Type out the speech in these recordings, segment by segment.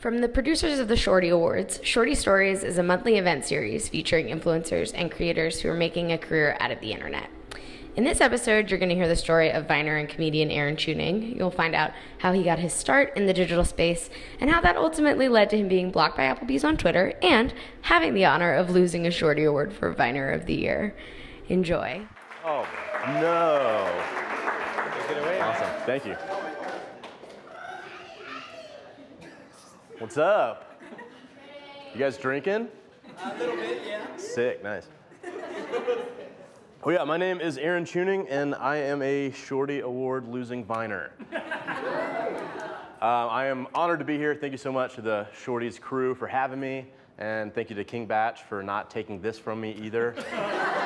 From the producers of the Shorty Awards, Shorty Stories is a monthly event series featuring influencers and creators who are making a career out of the internet. In this episode, you're going to hear the story of Viner and comedian Aaron Tuning. You'll find out how he got his start in the digital space and how that ultimately led to him being blocked by Applebee's on Twitter and having the honor of losing a Shorty Award for Viner of the Year. Enjoy. Oh, no. Awesome. Thank you. What's up? You guys drinking? A little bit, yeah. Sick, nice. Oh yeah, my name is Aaron Tuning, and I am a Shorty Award losing viner. uh, I am honored to be here. Thank you so much to the Shorty's crew for having me, and thank you to King Bach for not taking this from me either.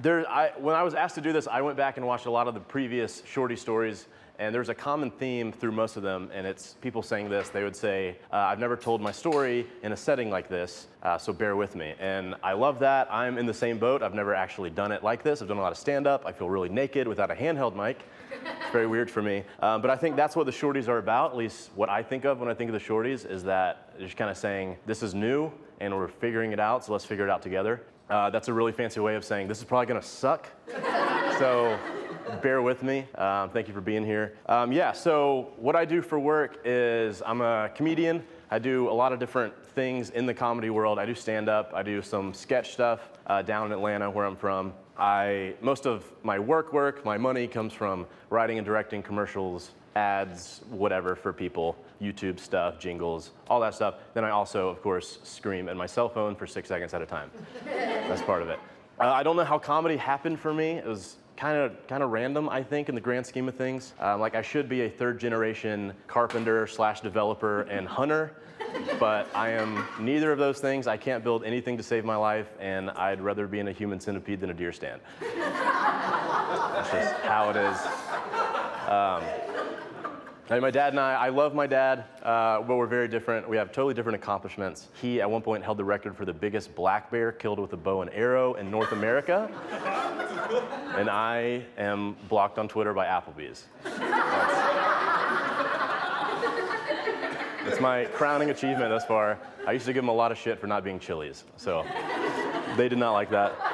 There, I, when I was asked to do this, I went back and watched a lot of the previous Shorty stories, and there's a common theme through most of them, and it's people saying this. They would say, uh, I've never told my story in a setting like this, uh, so bear with me. And I love that. I'm in the same boat. I've never actually done it like this. I've done a lot of stand up. I feel really naked without a handheld mic. It's very weird for me. Um, but I think that's what the Shorties are about, at least what I think of when I think of the Shorties, is that they're just kind of saying, this is new, and we're figuring it out, so let's figure it out together. Uh, that's a really fancy way of saying this is probably gonna suck. so bear with me. Um, thank you for being here. Um, yeah, so what I do for work is I'm a comedian. I do a lot of different things in the comedy world. I do stand up, I do some sketch stuff uh, down in Atlanta, where I'm from. I, most of my work work, my money comes from writing and directing commercials, ads, whatever for people, YouTube stuff, jingles, all that stuff. Then I also, of course, scream at my cell phone for six seconds at a time. That's part of it. Uh, I don't know how comedy happened for me. It was kind of kind of random, I think, in the grand scheme of things. Um, like I should be a third generation carpenter slash developer and hunter, but I am neither of those things. I can't build anything to save my life, and I'd rather be in a human centipede than a deer stand. That's just how it is. Um, and my dad and I, I love my dad, uh, but we're very different. We have totally different accomplishments. He, at one point, held the record for the biggest black bear killed with a bow and arrow in North America. and I am blocked on Twitter by Applebee's. That's, that's my crowning achievement thus far. I used to give them a lot of shit for not being Chili's, so they did not like that.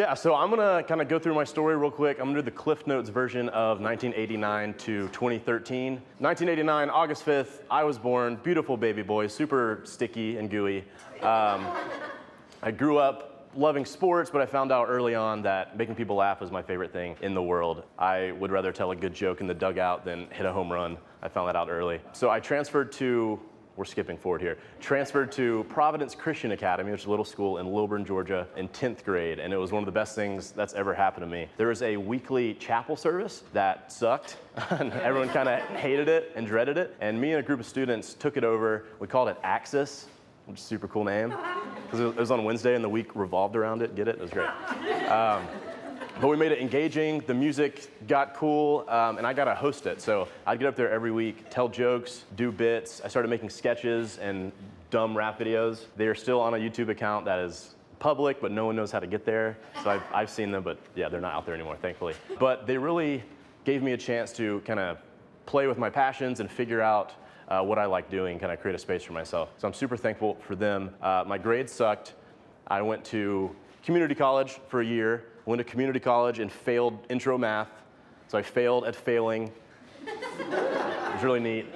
Yeah, so I'm gonna kind of go through my story real quick. I'm gonna do the Cliff Notes version of 1989 to 2013. 1989, August 5th, I was born, beautiful baby boy, super sticky and gooey. Um, I grew up loving sports, but I found out early on that making people laugh was my favorite thing in the world. I would rather tell a good joke in the dugout than hit a home run. I found that out early. So I transferred to we're skipping forward here, transferred to Providence Christian Academy, which is a little school in Lilburn, Georgia, in 10th grade, and it was one of the best things that's ever happened to me. There was a weekly chapel service that sucked, everyone kind of hated it and dreaded it, and me and a group of students took it over. We called it Axis, which is a super cool name, because it was on Wednesday and the week revolved around it. Get it? It was great. Um, but we made it engaging. The music got cool, um, and I got to host it. So I'd get up there every week, tell jokes, do bits. I started making sketches and dumb rap videos. They are still on a YouTube account that is public, but no one knows how to get there. So I've, I've seen them, but yeah, they're not out there anymore, thankfully. But they really gave me a chance to kind of play with my passions and figure out uh, what I like doing, kind of create a space for myself. So I'm super thankful for them. Uh, my grades sucked. I went to community college for a year went to community college and failed intro math. So I failed at failing. it was really neat.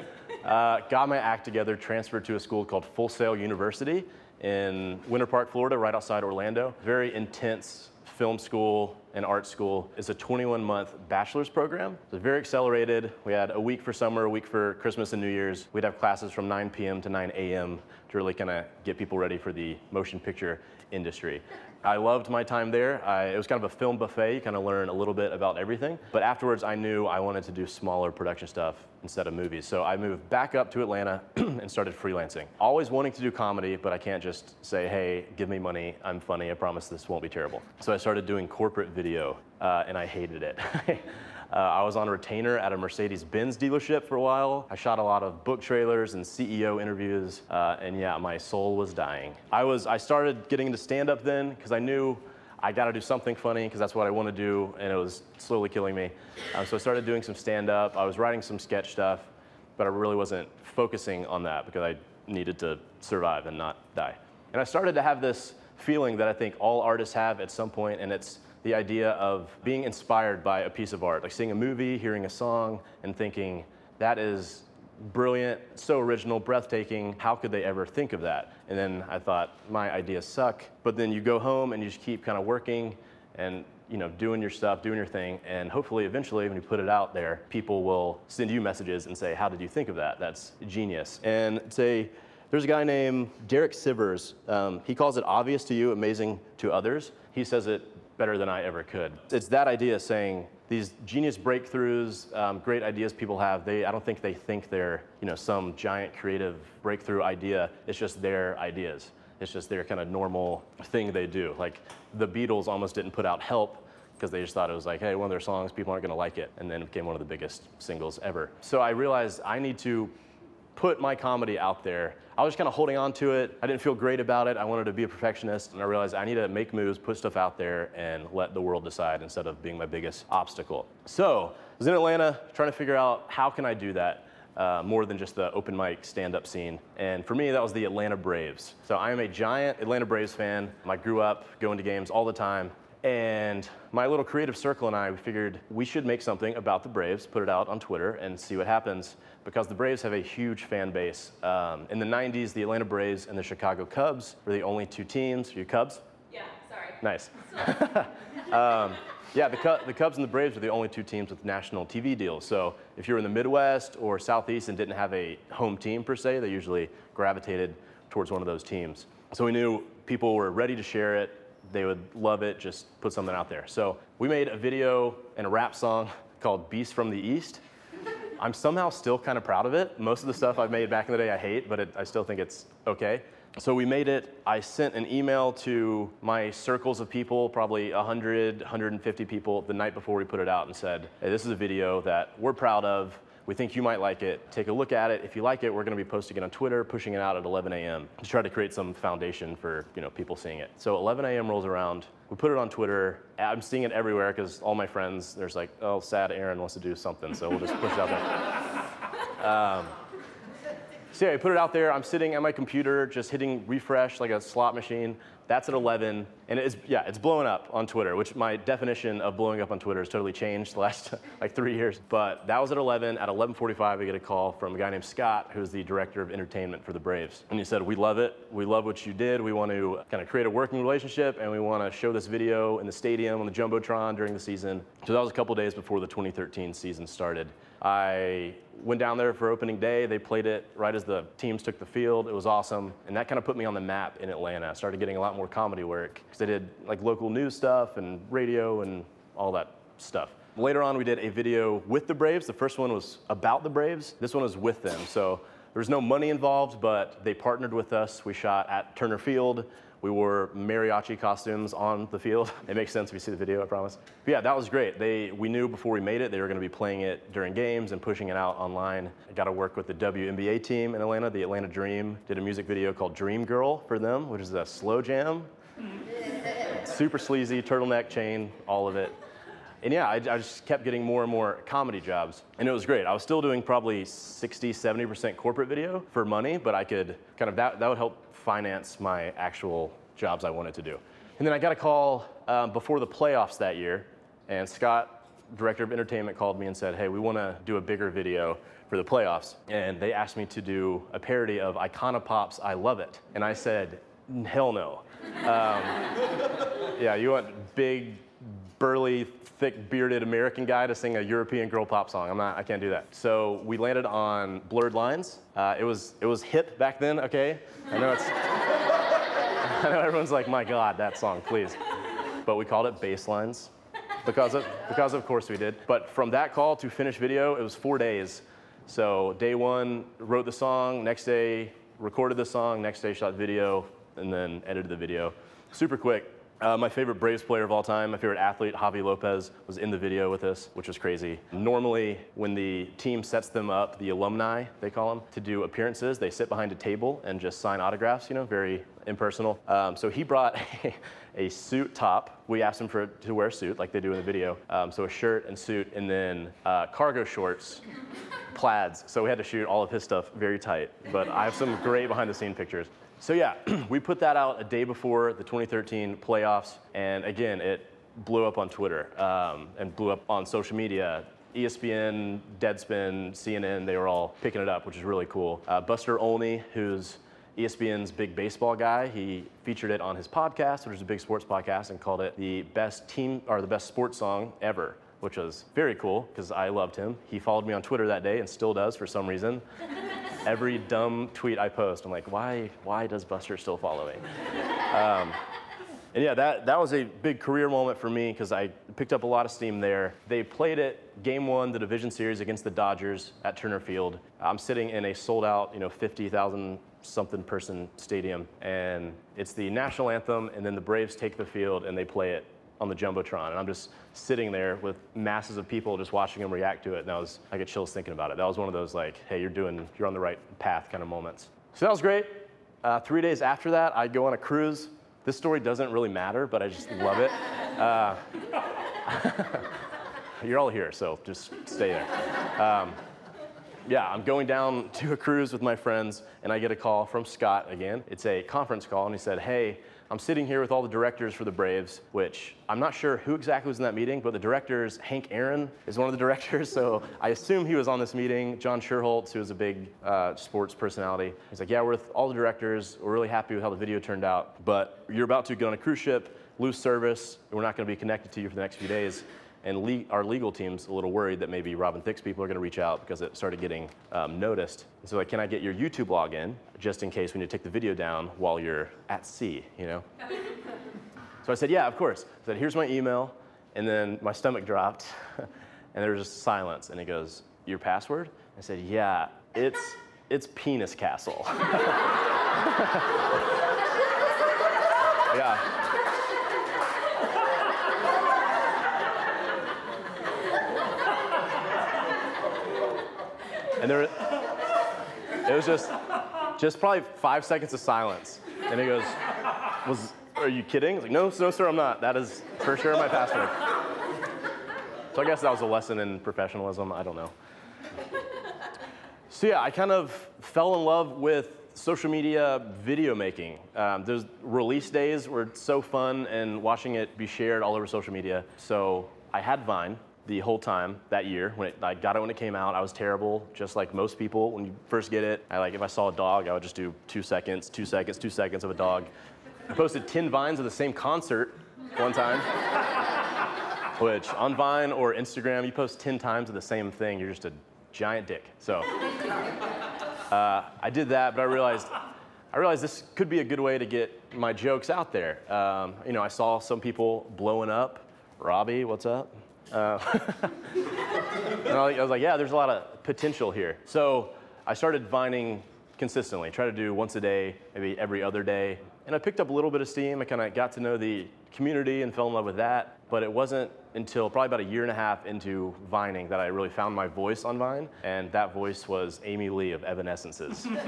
Uh, got my act together, transferred to a school called Full Sail University in Winter Park, Florida, right outside Orlando. Very intense film school and art school. It's a 21 month bachelor's program. It's very accelerated. We had a week for summer, a week for Christmas and New Year's. We'd have classes from 9 p.m. to 9 a.m. to really kind of get people ready for the motion picture industry. I loved my time there. I, it was kind of a film buffet. You kind of learn a little bit about everything. But afterwards, I knew I wanted to do smaller production stuff instead of movies. So I moved back up to Atlanta and started freelancing. Always wanting to do comedy, but I can't just say, hey, give me money. I'm funny. I promise this won't be terrible. So I started doing corporate video, uh, and I hated it. Uh, I was on retainer at a Mercedes Benz dealership for a while. I shot a lot of book trailers and CEO interviews, uh, and yeah, my soul was dying. I was I started getting into stand up then because I knew I got to do something funny because that's what I want to do, and it was slowly killing me. Um, so I started doing some stand up. I was writing some sketch stuff, but I really wasn't focusing on that because I needed to survive and not die. And I started to have this feeling that I think all artists have at some point, and it's the idea of being inspired by a piece of art, like seeing a movie, hearing a song, and thinking, that is brilliant, so original, breathtaking. How could they ever think of that? And then I thought, my ideas suck. But then you go home and you just keep kind of working and you know, doing your stuff, doing your thing, and hopefully eventually when you put it out there, people will send you messages and say, how did you think of that? That's genius. And say, there's a guy named Derek Sivers. Um, he calls it obvious to you, amazing to others. He says it better than I ever could. It's that idea saying these genius breakthroughs, um, great ideas people have, they, I don't think they think they're you know, some giant creative breakthrough idea. It's just their ideas. It's just their kind of normal thing they do. Like the Beatles almost didn't put out Help because they just thought it was like, hey, one of their songs, people aren't going to like it. And then it became one of the biggest singles ever. So I realized I need to put my comedy out there. I was kind of holding on to it. I didn't feel great about it. I wanted to be a perfectionist, and I realized I need to make moves, put stuff out there, and let the world decide instead of being my biggest obstacle. So I was in Atlanta trying to figure out how can I do that. Uh, more than just the open mic stand-up scene. And for me, that was the Atlanta Braves. So I am a giant Atlanta Braves fan. I grew up going to games all the time. And my little creative circle and I, we figured we should make something about the Braves, put it out on Twitter, and see what happens because the Braves have a huge fan base. Um, in the 90s, the Atlanta Braves and the Chicago Cubs were the only two teams. Are you Cubs? Yeah, sorry. Nice. um, yeah, the, the Cubs and the Braves are the only two teams with national TV deals. So if you're in the Midwest or Southeast and didn't have a home team per se, they usually gravitated towards one of those teams. So we knew people were ready to share it. They would love it. Just put something out there. So we made a video and a rap song called Beast from the East. I'm somehow still kind of proud of it. Most of the stuff I've made back in the day I hate, but it, I still think it's okay. So we made it. I sent an email to my circles of people, probably 100, 150 people, the night before we put it out and said, hey, this is a video that we're proud of. We think you might like it. Take a look at it. If you like it, we're going to be posting it on Twitter, pushing it out at 11 a.m. to try to create some foundation for you know people seeing it. So 11 a.m. rolls around. We put it on Twitter. I'm seeing it everywhere because all my friends, there's like, oh, sad Aaron wants to do something, so we'll just push it out there. Um, so yeah, I put it out there. I'm sitting at my computer, just hitting refresh like a slot machine. That's at 11, and it's yeah, it's blowing up on Twitter. Which my definition of blowing up on Twitter has totally changed the last like three years. But that was at 11. At 11:45, I get a call from a guy named Scott, who's the director of entertainment for the Braves, and he said, "We love it. We love what you did. We want to kind of create a working relationship, and we want to show this video in the stadium on the jumbotron during the season." So that was a couple days before the 2013 season started. I went down there for opening day. They played it right as the teams took the field. It was awesome. And that kind of put me on the map in Atlanta. I started getting a lot more comedy work because they did like local news stuff and radio and all that stuff. Later on, we did a video with the Braves. The first one was about the Braves. This one was with them. So there was no money involved, but they partnered with us. We shot at Turner Field. We wore mariachi costumes on the field. It makes sense if you see the video, I promise. But yeah, that was great. They, we knew before we made it they were going to be playing it during games and pushing it out online. I got to work with the WNBA team in Atlanta, the Atlanta Dream. Did a music video called Dream Girl for them, which is a slow jam. Super sleazy, turtleneck chain, all of it. And yeah, I, I, just kept getting more and more comedy jobs. And it was great. I was still doing probably 60, 70% corporate video for money, but I could kind of, that, that would help finance my actual jobs I wanted to do. And then I got a call um, before the playoffs that year, and Scott, director of entertainment, called me and said, Hey, we want to do a bigger video for the playoffs. And they asked me to do a parody of Icona I Love It. And I said, Hell no. Um, yeah, you want big, burly, thick bearded American guy to sing a European girl pop song. I'm not, I can't do that. So we landed on Blurred Lines. Uh, it was it was hip back then, okay? I know it's I know everyone's like, my God, that song, please. But we called it Basslines. Because of because of course we did. But from that call to finish video, it was four days. So day one, wrote the song, next day recorded the song, next day shot video, and then edited the video. Super quick. Uh, my favorite Braves player of all time, my favorite athlete, Javy Lopez, was in the video with us, which was crazy. Normally, when the team sets them up, the alumni, they call them, to do appearances, they sit behind a table and just sign autographs, you know, very impersonal. Um, so he brought a suit top. We asked him for to wear a suit like they do in the video. Um, so a shirt and suit, and then uh, cargo shorts, plaids. So we had to shoot all of his stuff very tight. But I have some great behind the scene pictures. So yeah, we put that out a day before the 2013 playoffs, and again, it blew up on Twitter um, and blew up on social media. ESPN, Deadspin, CNN, they were all picking it up, which is really cool. Uh, Buster Olney, who's ESPN's big baseball guy, he featured it on his podcast, which is a big sports podcast, and called it the best team or the best sports song ever, which was very cool because I loved him. He followed me on Twitter that day and still does for some reason. Every dumb tweet I post, I'm like, why, why does Buster still follow me? Um, and yeah, that, that was a big career moment for me because I picked up a lot of steam there. They played it game one, the division series against the Dodgers at Turner Field. I'm sitting in a sold out, you know, 50,000 something person stadium, and it's the national anthem, and then the Braves take the field and they play it on the jumbotron, and I'm just sitting there with masses of people just watching them react to it, and I was I get chills thinking about it. That was one of those like, hey, you're doing, you're on the right path kind of moments. So that was great. Uh, three days after that, I go on a cruise. This story doesn't really matter, but I just love it. Uh, you're all here, so just stay there. Um, yeah, I'm going down to a cruise with my friends, and I get a call from Scott again. It's a conference call, and he said, Hey, I'm sitting here with all the directors for the Braves, which I'm not sure who exactly was in that meeting, but the directors, Hank Aaron is one of the directors, so I assume he was on this meeting. John Schuerholz, who is a big uh, sports personality, he's like, Yeah, we're with all the directors. We're really happy with how the video turned out, but you're about to go on a cruise ship, lose service, we're not going to be connected to you for the next few days and le- our legal team's a little worried that maybe Robin Thicke's people are going to reach out because it started getting um, noticed. And so, like, can I get your YouTube login just in case we need to take the video down while you're at sea, you know? so I said, yeah, of course. I said, here's my email, and then my stomach dropped, and there was just silence. And he goes, your password? I said, yeah, it's it's Penis Castle. yeah. And there, it was just, just probably five seconds of silence. And he goes, "Was are you kidding?" I like, "No, no, sir, I'm not. That is for sure my password." So I guess that was a lesson in professionalism. I don't know. So yeah, I kind of fell in love with social media video making. Um, those release days were so fun, and watching it be shared all over social media. So I had Vine the whole time that year when it, I got it when it came out. I was terrible, just like most people when you first get it. I like if I saw a dog, I would just do two seconds, two seconds, two seconds of a dog. I posted 10 vines of the same concert one time. Which on Vine or Instagram, you post 10 times of the same thing, you're just a giant dick. So uh, I did that, but I realized I realized this could be a good way to get my jokes out there. Um, you know, I saw some people blowing up. Robbie, what's up? Uh, and I was like, yeah, there's a lot of potential here. So I started vining consistently, try to do once a day, maybe every other day. And I picked up a little bit of steam. I kind of got to know the community and fell in love with that. But it wasn't until probably about a year and a half into vining that I really found my voice on Vine. And that voice was Amy Lee of Evanescences.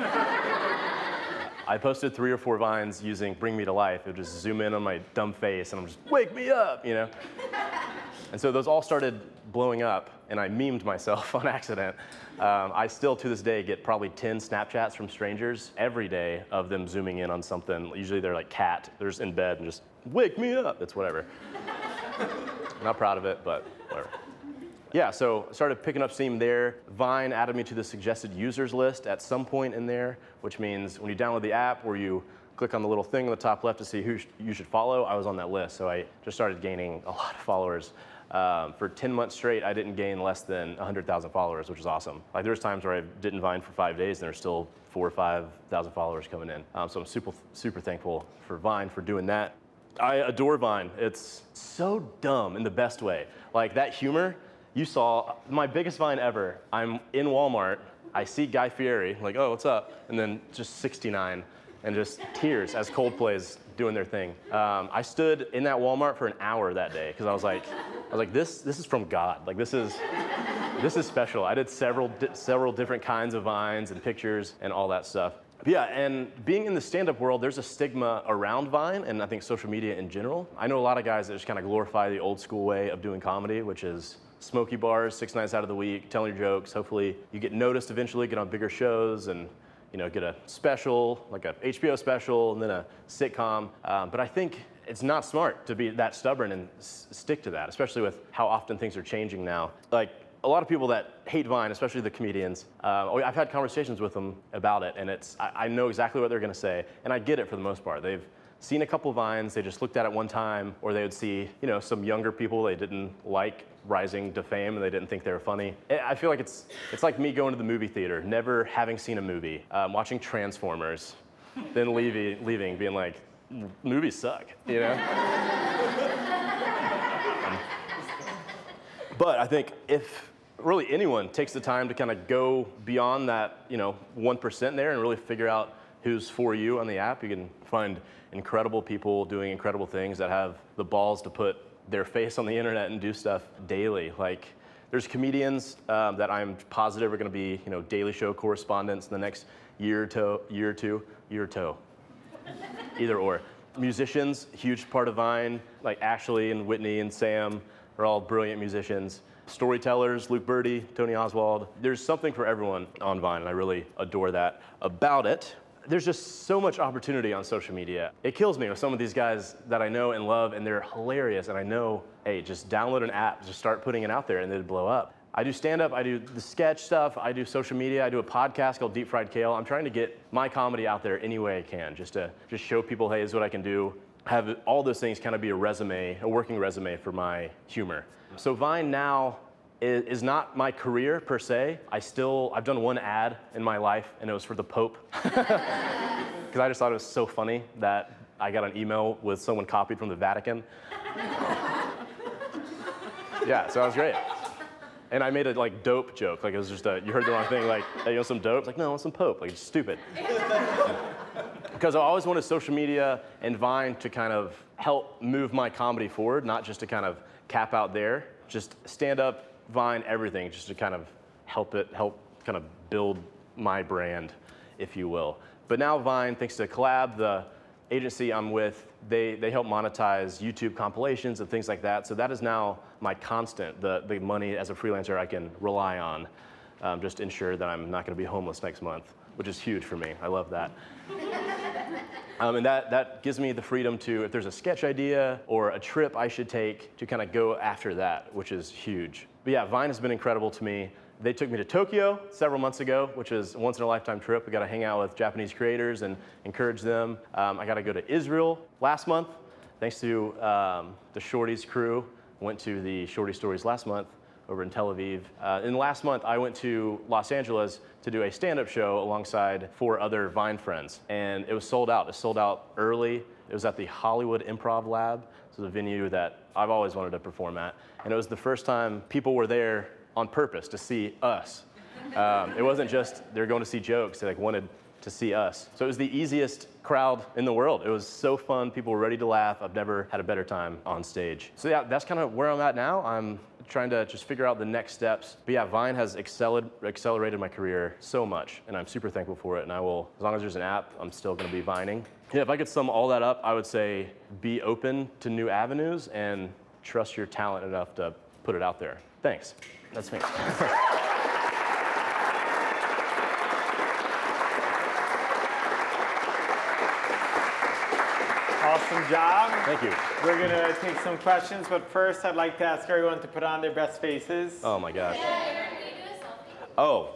I posted three or four vines using Bring Me to Life. It would just zoom in on my dumb face and I'm just, wake me up, you know? And so those all started blowing up, and I memed myself on accident. Um, I still, to this day, get probably 10 Snapchats from strangers every day of them zooming in on something. Usually they're like cat, they're just in bed and just, wake me up. It's whatever. Not proud of it, but whatever. Yeah, so started picking up steam there. Vine added me to the suggested users list at some point in there, which means when you download the app or you click on the little thing on the top left to see who sh- you should follow, I was on that list. So I just started gaining a lot of followers. Um, for 10 months straight, I didn't gain less than 100,000 followers, which is awesome. Like there was times where I didn't Vine for five days, and there's still four or 5,000 followers coming in. Um, so I'm super, super thankful for Vine for doing that. I adore Vine. It's so dumb in the best way. Like that humor, you saw my biggest Vine ever. I'm in Walmart. I see Guy Fieri, like, oh, what's up? And then just 69 and just tears as Coldplay's doing their thing. Um, I stood in that Walmart for an hour that day because I was like, I was like, this, this is from God. Like this is, this is special. I did several, di- several different kinds of vines and pictures and all that stuff. But yeah, and being in the stand-up world, there's a stigma around Vine, and I think social media in general. I know a lot of guys that just kind of glorify the old school way of doing comedy, which is smoky bars, six nights out of the week, telling your jokes. Hopefully, you get noticed eventually, get on bigger shows, and you know, get a special, like a HBO special, and then a sitcom. Um, but I think it's not smart to be that stubborn and s- stick to that, especially with how often things are changing now. Like a lot of people that hate Vine, especially the comedians, uh, I've had conversations with them about it, and it's I, I know exactly what they're going to say, and I get it for the most part. They've seen a couple vines, they just looked at it one time, or they would see you know some younger people they didn't like rising to fame and they didn't think they were funny. I feel like it's it's like me going to the movie theater, never having seen a movie, um, watching Transformers, then leaving, leaving, being like, movies suck, you know. But I think if really anyone takes the time to kind of go beyond that, you know, 1% there and really figure out who's for you on the app, you can find incredible people doing incredible things that have the balls to put their face on the internet and do stuff daily. Like, there's comedians um, that I'm positive are going to be, you know, Daily Show correspondents in the next year or two, year or two, year or two, either or. Musicians, huge part of Vine, like Ashley and Whitney and Sam are all brilliant musicians. Storytellers, Luke Birdie, Tony Oswald. There's something for everyone on Vine, and I really adore that about it. There's just so much opportunity on social media. It kills me with some of these guys that I know and love, and they're hilarious, and I know, hey, just download an app, just start putting it out there, and it'll blow up. I do stand up, I do the sketch stuff, I do social media, I do a podcast called Deep Fried Kale. I'm trying to get my comedy out there any way I can, just to just show people, hey, this is what I can do. Have all those things kind of be a resume, a working resume for my humor. So Vine now is, not my career per se. I still, I've done one ad in my life, and it was for the Pope. Because I just thought it was so funny that I got an email with someone copied from the Vatican. yeah, so that was great. And I made a like dope joke, like it was just a, you heard the wrong thing, like, hey, you want some dope? It's like, no, I want some Pope, like it's stupid. because I always wanted social media and Vine to kind of help move my comedy forward, not just to kind of cap out there, just stand up, Vine, everything, just to kind of help it, help kind of build my brand, if you will. But now Vine, thanks to Collab, the agency I'm with, they, they help monetize YouTube compilations and things like that. So that is now my constant, the, the money as a freelancer I can rely on, um, just ensure that I'm not going to be homeless next month, which is huge for me. I love that. Um, and that, that gives me the freedom to, if there's a sketch idea or a trip I should take, to kind of go after that, which is huge. But yeah, Vine has been incredible to me. They took me to Tokyo several months ago, which is a once in a lifetime trip. We got to hang out with Japanese creators and encourage them. Um, I got to go to Israel last month, thanks to um, the Shorties crew. Went to the Shorty Stories last month over in Tel Aviv. Uh, and last month, I went to Los Angeles to do a stand up show alongside four other Vine friends. And it was sold out. It sold out early. It was at the Hollywood Improv Lab. Is a venue that I've always wanted to perform at. And it was the first time people were there on purpose to see us. Um, it wasn't just they were going to see jokes, they like wanted to see us. So it was the easiest crowd in the world. It was so fun. People were ready to laugh. I've never had a better time on stage. So yeah, that's kind of where I'm at now. I'm trying to just figure out the next steps. But yeah, Vine has accelerated my career so much, and I'm super thankful for it. And I will, as long as there's an app, I'm still going to be vining. Yeah, if I could sum all that up, I would say be open to new avenues and trust your talent enough to put it out there. Thanks. That's me. Awesome job. Thank you. We're going to take some questions, but first I'd like to ask everyone to put on their best faces. Oh my gosh. Oh,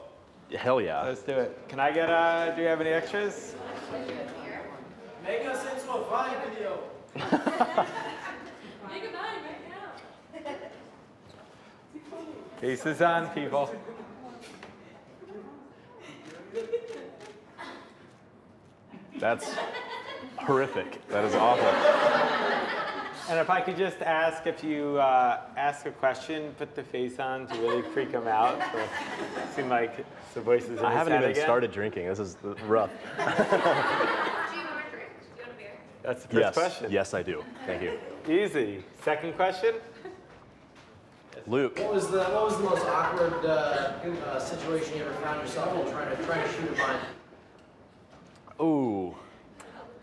hell yeah. Let's do it. Can I get a, do you have any extras? Make us into a Vine video. Make a Vine right now. Faces on, people. That's horrific. That is awful. And if I could just ask if you uh, ask a question, put the face on to really freak them out. So it seem like the voices in I haven't even again. started drinking. This is rough. Do you want a drink? Do you want a beer? That's the first yes. question. Yes, I do. Thank you. Easy. Second question. Luke. What was the What was the most awkward uh, uh, situation you ever found yourself in trying to trying to shoot a Vine? Ooh.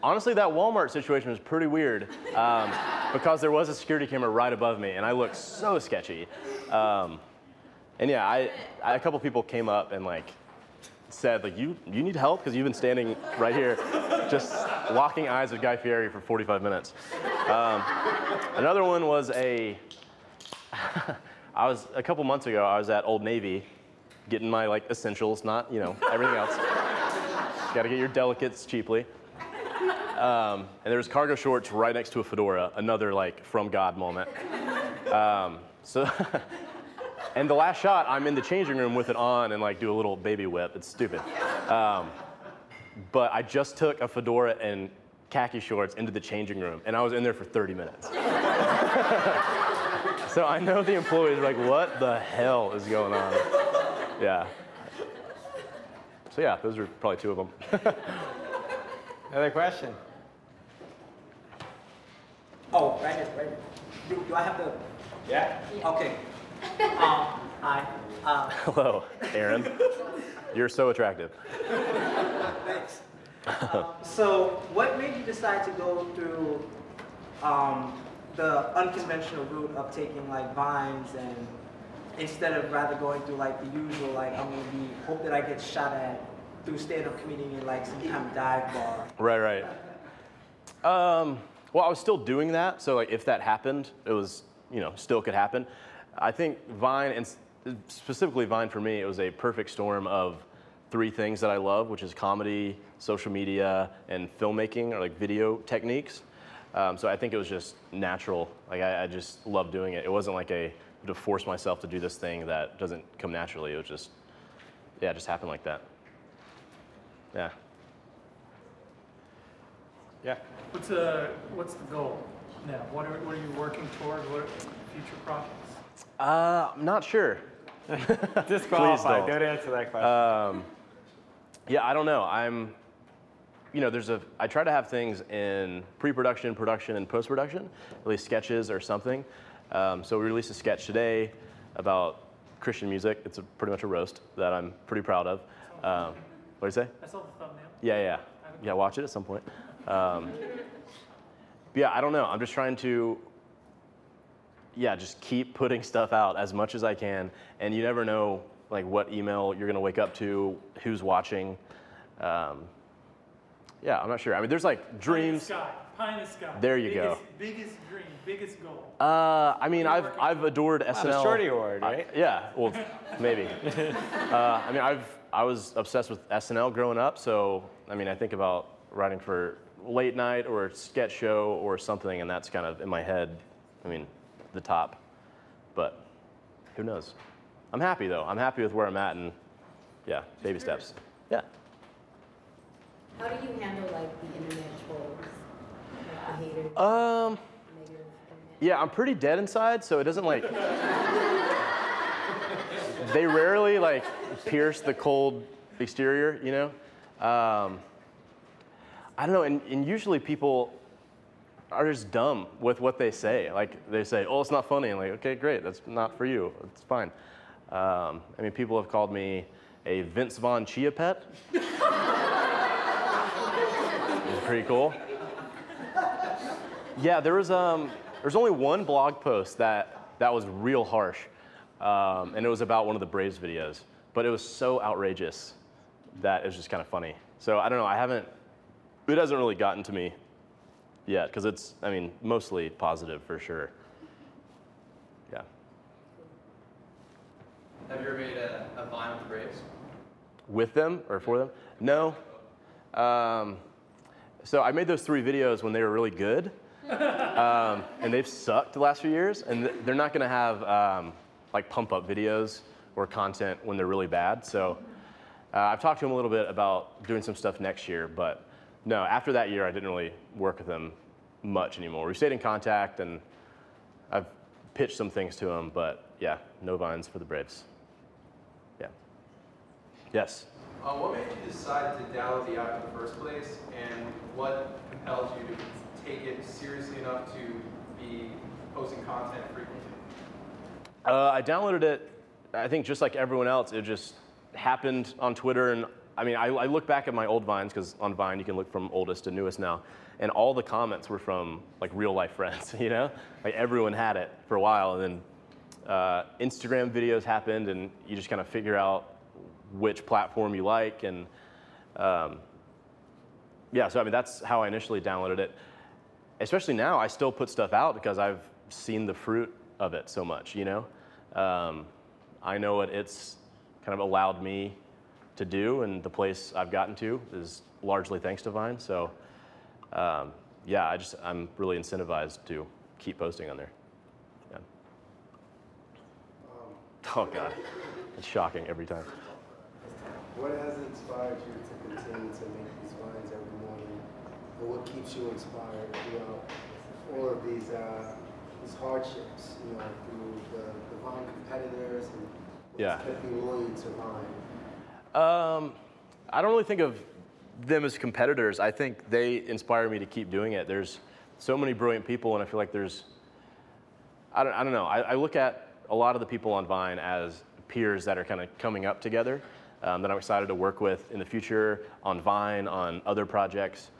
Honestly, that Walmart situation was pretty weird um, because there was a security camera right above me, and I looked so sketchy. Um, and yeah, I, I, a couple people came up and like said like you you need help because you've been standing right here, just locking eyes with Guy Fieri for 45 minutes. Um, another one was a. I was a couple months ago. I was at Old Navy, getting my like essentials, not you know everything else. Got to get your delicates cheaply. Um, and there was cargo shorts right next to a fedora, another like from God moment. Um, so, and the last shot, I'm in the changing room with it on and like do a little baby whip. It's stupid. Um, but I just took a fedora and khaki shorts into the changing room, and I was in there for 30 minutes. so I know the employees are like, what the hell is going on? Yeah. So yeah, those are probably two of them. Another question? Oh, right here, right here. Do, do I have the, Yeah? okay. Um, hi, uh, Hello, Aaron. You're so attractive. thanks. Um, So what made you decide to go through, um, the unconventional route of taking like vines and instead of rather going through like the usual, like I'm gonna be, hope that I get shot at through stand-up comedian in like some kind of dive bar? Right, right. Um, well, I was still doing that, so like if that happened, it was you know still could happen. I think Vine and specifically Vine for me, it was a perfect storm of three things that I love, which is comedy, social media, and filmmaking or like video techniques. Um, so I think it was just natural. Like I, I just love doing it. It wasn't like a to force myself to do this thing that doesn't come naturally. It was just yeah, it just happened like that. Yeah. Yeah. What's the, what's the goal now? What are, what are you working toward? What are future projects? Uh, I'm not sure. Disqualified. don't. Don't answer that question. Um, Yeah, I don't know. I'm, you know, there's a. I try to have things in pre-production, production, and post-production, at least sketches or something. Um, so we released a sketch today about Christian music. It's a, pretty much a roast that I'm pretty proud of. Um, what do you say? I saw the thumbnail. Yeah, yeah, yeah. Watch it at some point. Um, yeah, I don't know. I'm just trying to, yeah, just keep putting stuff out as much as I can, and you never know like what email you're gonna wake up to, who's watching. Um, yeah, I'm not sure. I mean, there's like Pie in the dreams. sky. Pie in the sky. There you go. Biggest, Biggest dream, biggest goal. Uh, I mean, I've I've adored SNL. the Shorty Award, I- right? yeah, well, maybe. uh, I mean, I've I was obsessed with SNL growing up, so I mean, I think about writing for late night or sketch show or something, and that's kind of in my head. I mean, the top, but who knows? I'm happy though. I'm happy with where I'm at, and yeah, baby steps. Yeah. How do you handle like the internet trolls, like the haters, Um. Yeah, I'm pretty dead inside, so it doesn't like. they rarely like pierce the cold exterior, you know. Um, I don't know, and, and usually people are just dumb with what they say. Like they say, "Oh, it's not funny," and like, okay, great, that's not for you. It's fine. Um, I mean, people have called me a Vince Vaughn chia pet. Pretty cool. Yeah, there was um, there's only one blog post that that was real harsh, um, and it was about one of the Braves videos. But it was so outrageous that it was just kind of funny. So I don't know. I haven't. It hasn't really gotten to me yet because it's. I mean, mostly positive for sure. Yeah. Have you ever made a, a Vine with the Braves? With them or for them? No. Um, so I made those three videos when they were really good, um, and they've sucked the last few years. And th- they're not going to have um, like pump up videos or content when they're really bad. So uh, I've talked to him a little bit about doing some stuff next year, but no. After that year, I didn't really work with them much anymore. We stayed in contact, and I've pitched some things to them, but yeah, no vines for the Braves. Yeah. Yes. Uh, what made you decide to download the app in the first place, and what compelled you to take it seriously enough to be posting content frequently? Uh, I downloaded it. I think just like everyone else, it just happened on Twitter and I mean, I, I look back at my old vines because on Vine you can look from oldest to newest now, and all the comments were from like real life friends. You know, like everyone had it for a while, and then uh, Instagram videos happened, and you just kind of figure out which platform you like, and um, yeah. So I mean, that's how I initially downloaded it. Especially now, I still put stuff out because I've seen the fruit of it so much. You know, um, I know what it's kind of allowed me to do, and the place I've gotten to is largely thanks to Vine. So, um, yeah, I just I'm really incentivized to keep posting on there. Yeah. Oh God, it's shocking every time. What has inspired you to continue to make these vines every morning? And what keeps you inspired throughout all of these uh, these hardships, you know, through the, the Vine competitors and what's Yeah. kept you loyal to Vine? Um, I don't really think of them as competitors. I think they inspire me to keep doing it. There's so many brilliant people, and I feel like there's, I don't, I don't know. I, I look at a lot of the people on Vine as peers that are kind of coming up together um, that I'm excited to work with in the future on Vine, on other projects.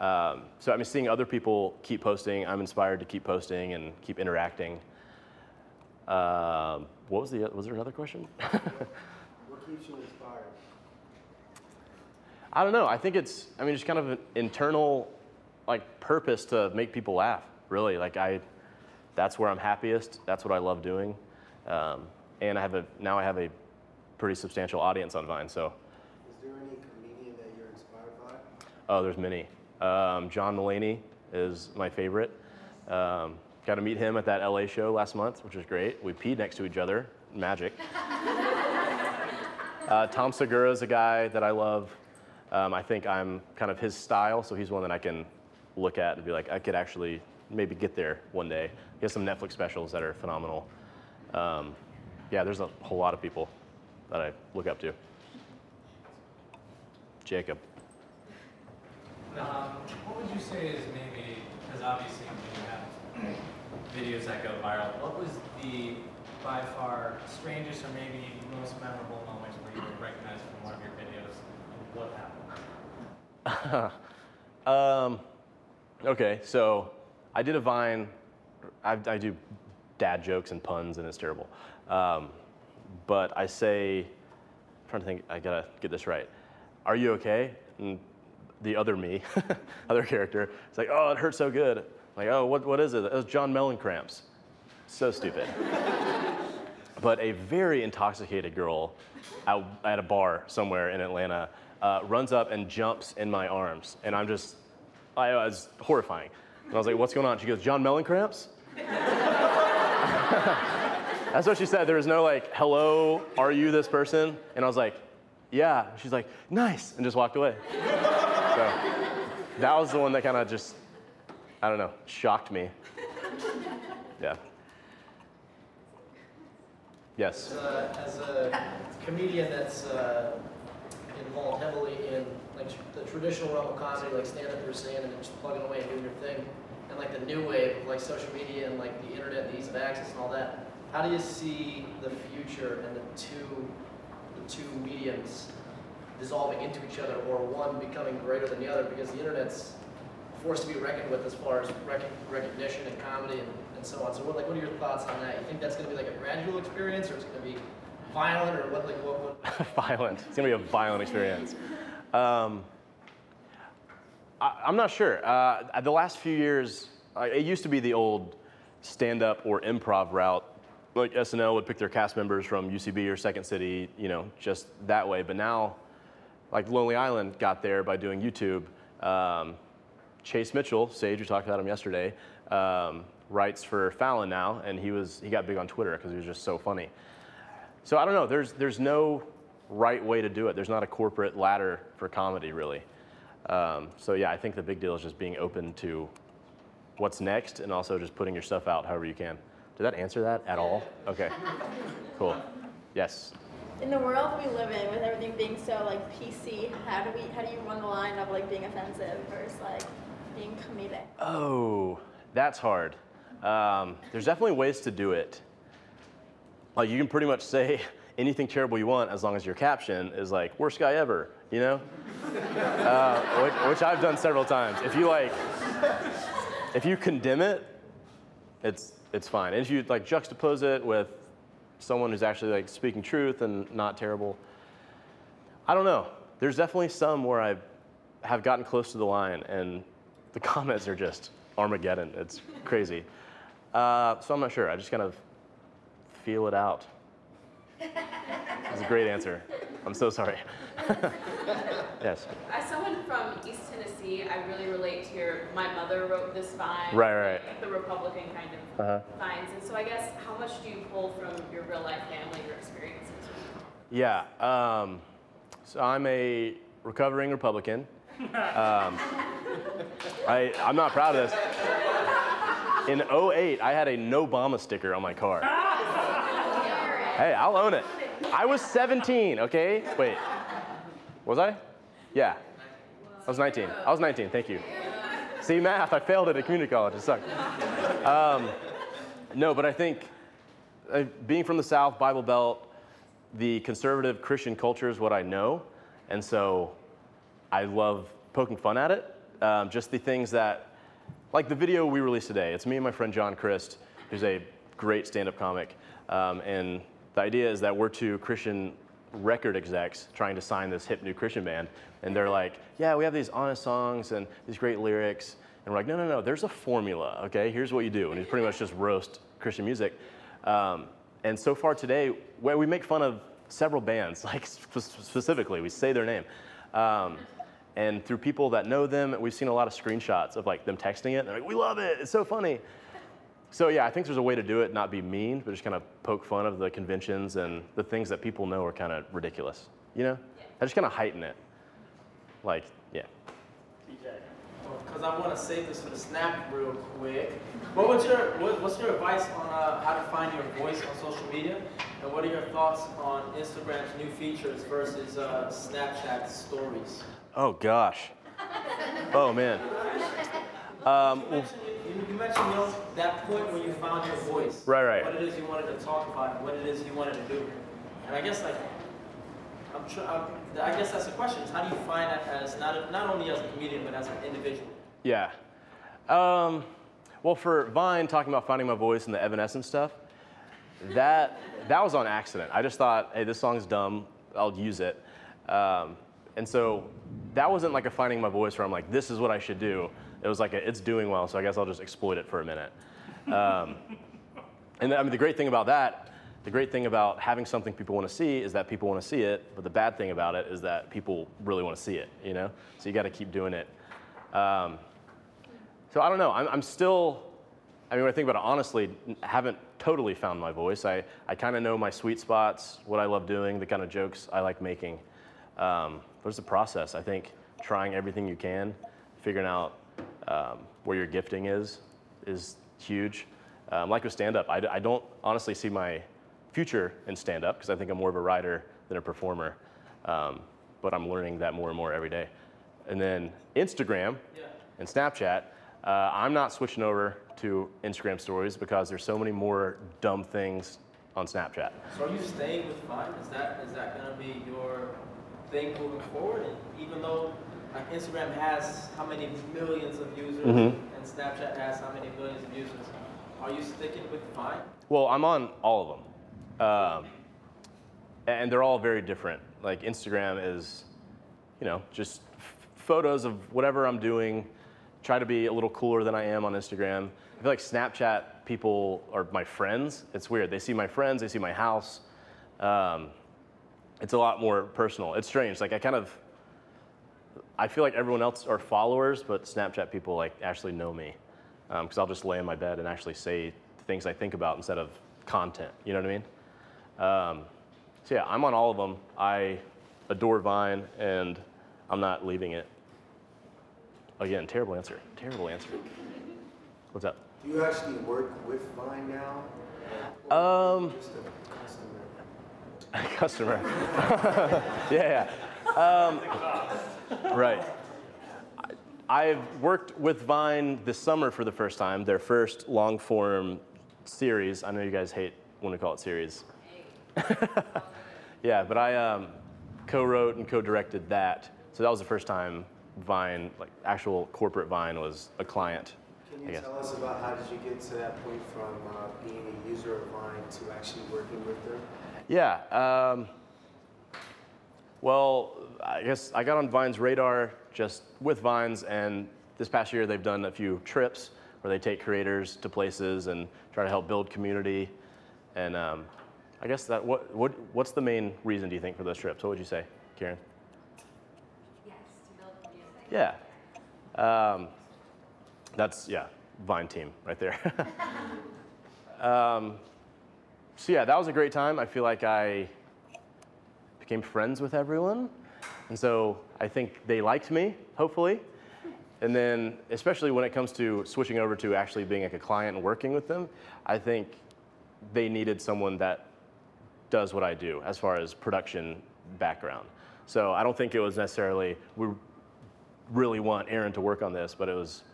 Um, so I'm seeing other people keep posting. I'm inspired to keep posting and keep interacting. Um, what was the? Was there another question? What keeps you inspired? I don't know. I think it's, I mean, just kind of an internal, like, purpose to make people laugh, really. Like, I, that's where I'm happiest. That's what I love doing. Um, and I have a, now I have a pretty substantial audience on Vine, so, Is there any comedian that you're inspired by? oh, there's many. Um, John Mulaney is my favorite. Um, got to meet him at that LA show last month, which was great. We peed next to each other. Magic. Uh, Tom Segura is a guy that I love. Um, I think I'm kind of his style, so he's one that I can look at and be like, I could actually maybe get there one day. He has some Netflix specials that are phenomenal. Um, yeah, there's a whole lot of people that I look up to. Jacob. Um, what would you say is maybe, because obviously you have videos that go viral, what was the by far strangest or maybe most memorable moment where you were recognized from one of your videos and what happened? Um, okay, so I did a Vine. I, I do dad jokes and puns, and it's terrible. Um, but I say, I'm trying to think, I gotta get this right. Are you okay? And the other me, other character, It's like, oh, it hurts so good. I'm like, oh, what, what is it? It was John Mellon cramps. So stupid. but a very intoxicated girl out at a bar somewhere in Atlanta uh, runs up and jumps in my arms, and I'm just, I was horrifying. And I was like, "What's going on?" She goes, "John Mellon cramps." That's what she said. There was no like, "Hello, are you this person?" And I was like, "Yeah." She's like, "Nice," and just walked away. So that was the one that kind of just, I don't know, shocked me. Yeah. Yes. As a, as a comedian that's uh, involved heavily in like the traditional realm of comedy, like stand up, you're saying, and just plugging away and doing your thing, and like the new wave of like social media and like the internet, and the ease of access, and all that. How do you see the future and the two, the two mediums dissolving into each other, or one becoming greater than the other? Because the internet's forced to be reckoned with as far as rec- recognition and comedy and, and so on. So what, like, what are your thoughts on that? You think that's going to be like a gradual experience, or it's going to be violent, or what? Like, what? what violent. It's gonna be a violent experience. Um, I, I'm not sure. Uh, the last few years, uh, it used to be the old stand-up or improv route. Like SNL would pick their cast members from UCB or Second City, you know, just that way. But now, like Lonely Island got there by doing YouTube. Um, Chase Mitchell, Sage, we talked about him yesterday, um, writes for Fallon now, and he was he got big on Twitter because he was just so funny. So I don't know. There's there's no right way to do it. There's not a corporate ladder for comedy really. Um, so yeah, I think the big deal is just being open to what's next, and also just putting your stuff out however you can. Did that answer that at all? Okay. Cool. Yes. In the world we live in, with everything being so like PC, how do we how do you run the line of like being offensive versus like being comedic? Oh, that's hard. Um, there's definitely ways to do it. Like you can pretty much say anything terrible you want as long as your caption is like worst guy ever, you know? uh, which, which I've done several times. If you like, if you condemn it, it's it's fine. And if you like juxtapose it with someone who's actually like speaking truth and not terrible, I don't know. There's definitely some where I have gotten close to the line and the comments are just Armageddon. It's crazy. Uh, so I'm not sure. I just kind of feel it out. That's a great answer. I'm so sorry. yes. As someone from East Tennessee, I really relate to your. My mother wrote this vine. Right, right. like The Republican kind of Uh-huh. vines, and so I guess how much do you pull from your real life family, your experiences? Yeah. Um, so I'm a recovering Republican. Um, I, I'm not proud of this. In 08, I had a No Obama sticker on my car. Hey, I'll own it. I was 17, okay? Wait. Was I? Yeah. I was 19. I was 19, thank you. See, math, I failed it at community college. It sucked. Um, no, but I think uh, being from the South, Bible Belt, the conservative Christian culture is what I know. And so I love poking fun at it. Um, just the things that, like the video we released today, it's me and my friend John Crist, who's a great stand up comic. Um, and the idea is that we're two Christian record execs trying to sign this hip new Christian band. And they're like, yeah, we have these honest songs and these great lyrics. And we're like, no, no, no, there's a formula, okay? Here's what you do. And it's pretty much just roast Christian music. Um, and so far today, where we make fun of several bands, like sp- specifically, we say their name. Um, and through people that know them, we've seen a lot of screenshots of like them texting it. And they're like, we love it, it's so funny. So yeah, I think there's a way to do it, not be mean, but just kind of poke fun of the conventions and the things that people know are kind of ridiculous. You know? I just kind of heighten it. Like, yeah. DJ. Because I want to save this for the snap real quick. What was your what, what's your advice on uh, how to find your voice on social media, and what are your thoughts on Instagram's new features versus uh, Snapchat stories? Oh gosh. Oh man. Um, well, mentioned, you, mentioned you know, that point when you found your voice. Right, right. What it is you wanted to talk about, what it is you wanted to do. And I guess like, I'm sure. I'm, I guess that's the question: is how do you find that as not not only as a comedian but as an individual? Yeah. Um, well, for Vine, talking about finding my voice and the Evanescence stuff, that that was on accident. I just thought, hey, this song's dumb. I'll use it. Um, and so that wasn't like a finding my voice where I'm like, this is what I should do. It was like, a, it's doing well, so I guess I'll just exploit it for a minute. Um, and I mean, the great thing about that, the great thing about having something people want to see is that people want to see it. But the bad thing about it is that people really want to see it. You know, so you got to keep doing it. Um, so I don't know. I'm, I'm still. I mean, when I think about it honestly, haven't totally found my voice. I, I kind of know my sweet spots, what I love doing, the kind of jokes I like making. Um, but it's a process. I think trying everything you can, figuring out um, where your gifting is, is huge. Um, like with stand up, I don't honestly see my future in stand up because I think I'm more of a writer than a performer. Um, but I'm learning that more and more every day. And then Instagram and Snapchat, uh, I'm not switching over to Instagram stories because there's so many more dumb things on Snapchat. So are you staying with Vine? Is that is that gonna be your thing moving forward? And even though like Instagram has how many millions of users Mhm. and Snapchat has how many millions of users, are you sticking with Vine? Well, I'm on all of them. Um, and they're all very different. Like Instagram is, you know, just f- photos of whatever I'm doing. Try to be a little cooler than I am on Instagram. I feel like Snapchat people are my friends. It's weird. They see my friends, they see my house. Um, it's a lot more personal. It's strange. Like I kind of, I feel like everyone else are followers, but Snapchat people like actually know me because I'll just lay in my bed and actually say things I think about instead of content. You know what I mean? Um, so yeah, I'm on all of them. I adore Vine, and I'm not leaving it. Again, terrible answer. Terrible answer. What's up? Do you actually work with Vine now? Um, Just a customer. customer. yeah, yeah. Um, right. I've worked with Vine this summer for the first time, their first long form series. I know you guys hate when we call it series. Yeah, but I um, co-wrote and co-directed that. So that was the first time Vine, like actual corporate Vine, was a client. Can you tell us about how did you get to that point from uh, being a user of Vine to actually working with them? Yeah. Um, well, I guess I got on Vine's radar just with Vines, and this past year they've done a few trips where they take creators to places and try to help build community. And um, I guess that what what what's the main reason do you think for those trips? What would you say, Karen? Yes, to build music. Yeah. Um, that's, yeah, Vine team right there. um, so, yeah, that was a great time. I feel like I became friends with everyone. And so I think they liked me, hopefully. And then, especially when it comes to switching over to actually being like a client and working with them, I think they needed someone that does what I do as far as production background. So I don't think it was necessarily, we really want Aaron to work on this, but it was,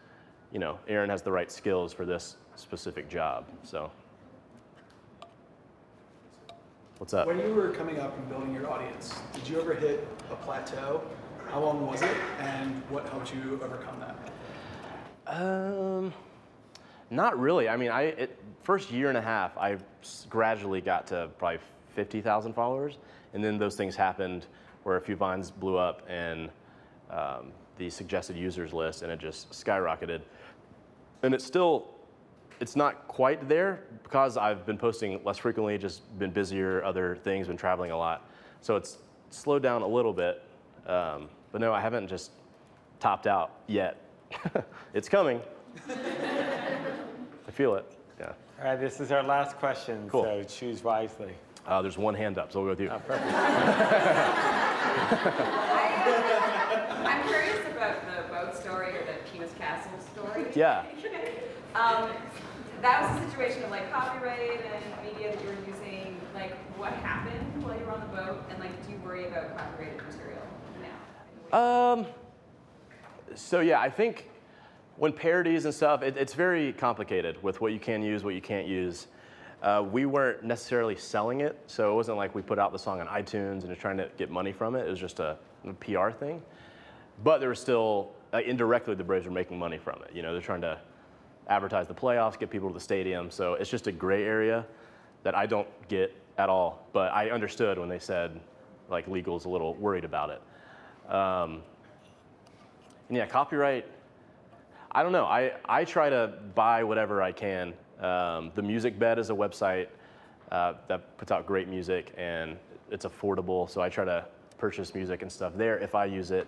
you know, Aaron has the right skills for this specific job. So, what's up? When you were coming up and building your audience, did you ever hit a plateau? How long was it, and what helped you overcome that? Um, not really. I mean, I it, first year and a half, I gradually got to probably fifty thousand followers, and then those things happened where a few vines blew up and um, the suggested users list, and it just skyrocketed. And it's still, it's not quite there because I've been posting less frequently, just been busier, other things, been traveling a lot. So it's slowed down a little bit. Um, but no, I haven't just topped out yet. it's coming. I feel it. Yeah. All right, this is our last question, Cool. so choose wisely. Uh, there's one hand up, so we'll go with you. Oh, perfect. I'm curious about the boat story or the penis castle story. Yeah. Um, that was a situation of like copyright and media that you were using. Like, what happened while you were on the boat, and like, do you worry about copyrighted material now? Um, so yeah, I think when parodies and stuff, it, it's very complicated with what you can use, what you can't use. Uh, we weren't necessarily selling it, so it wasn't like we put out the song on iTunes and just trying to get money from it. It was just a, a PR thing. But there was still uh, indirectly the Braves were making money from it. You know, they're trying to advertise the playoffs, get people to the stadium. So it's just a gray area that I don't get at all. But I understood when they said like legal's a little worried about it. Um, and yeah, copyright. I don't know. I, I try to buy whatever I can. Um, the Musicbed is a website uh, that puts out great music and it's affordable. So I try to purchase music and stuff there if I use it.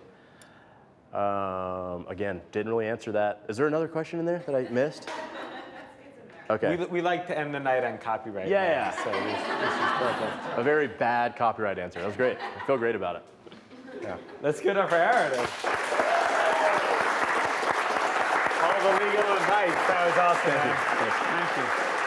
Um, again, didn't really answer that. Is there another question in there that I missed? Okay. We, we like to end the night on copyright. Yeah, now, yeah. So this, this is perfect. A very bad copyright answer. That was great. I feel great about it. Yeah. Let's give up for Aaron. All the legal advice. That was awesome. Thank you. Thank you.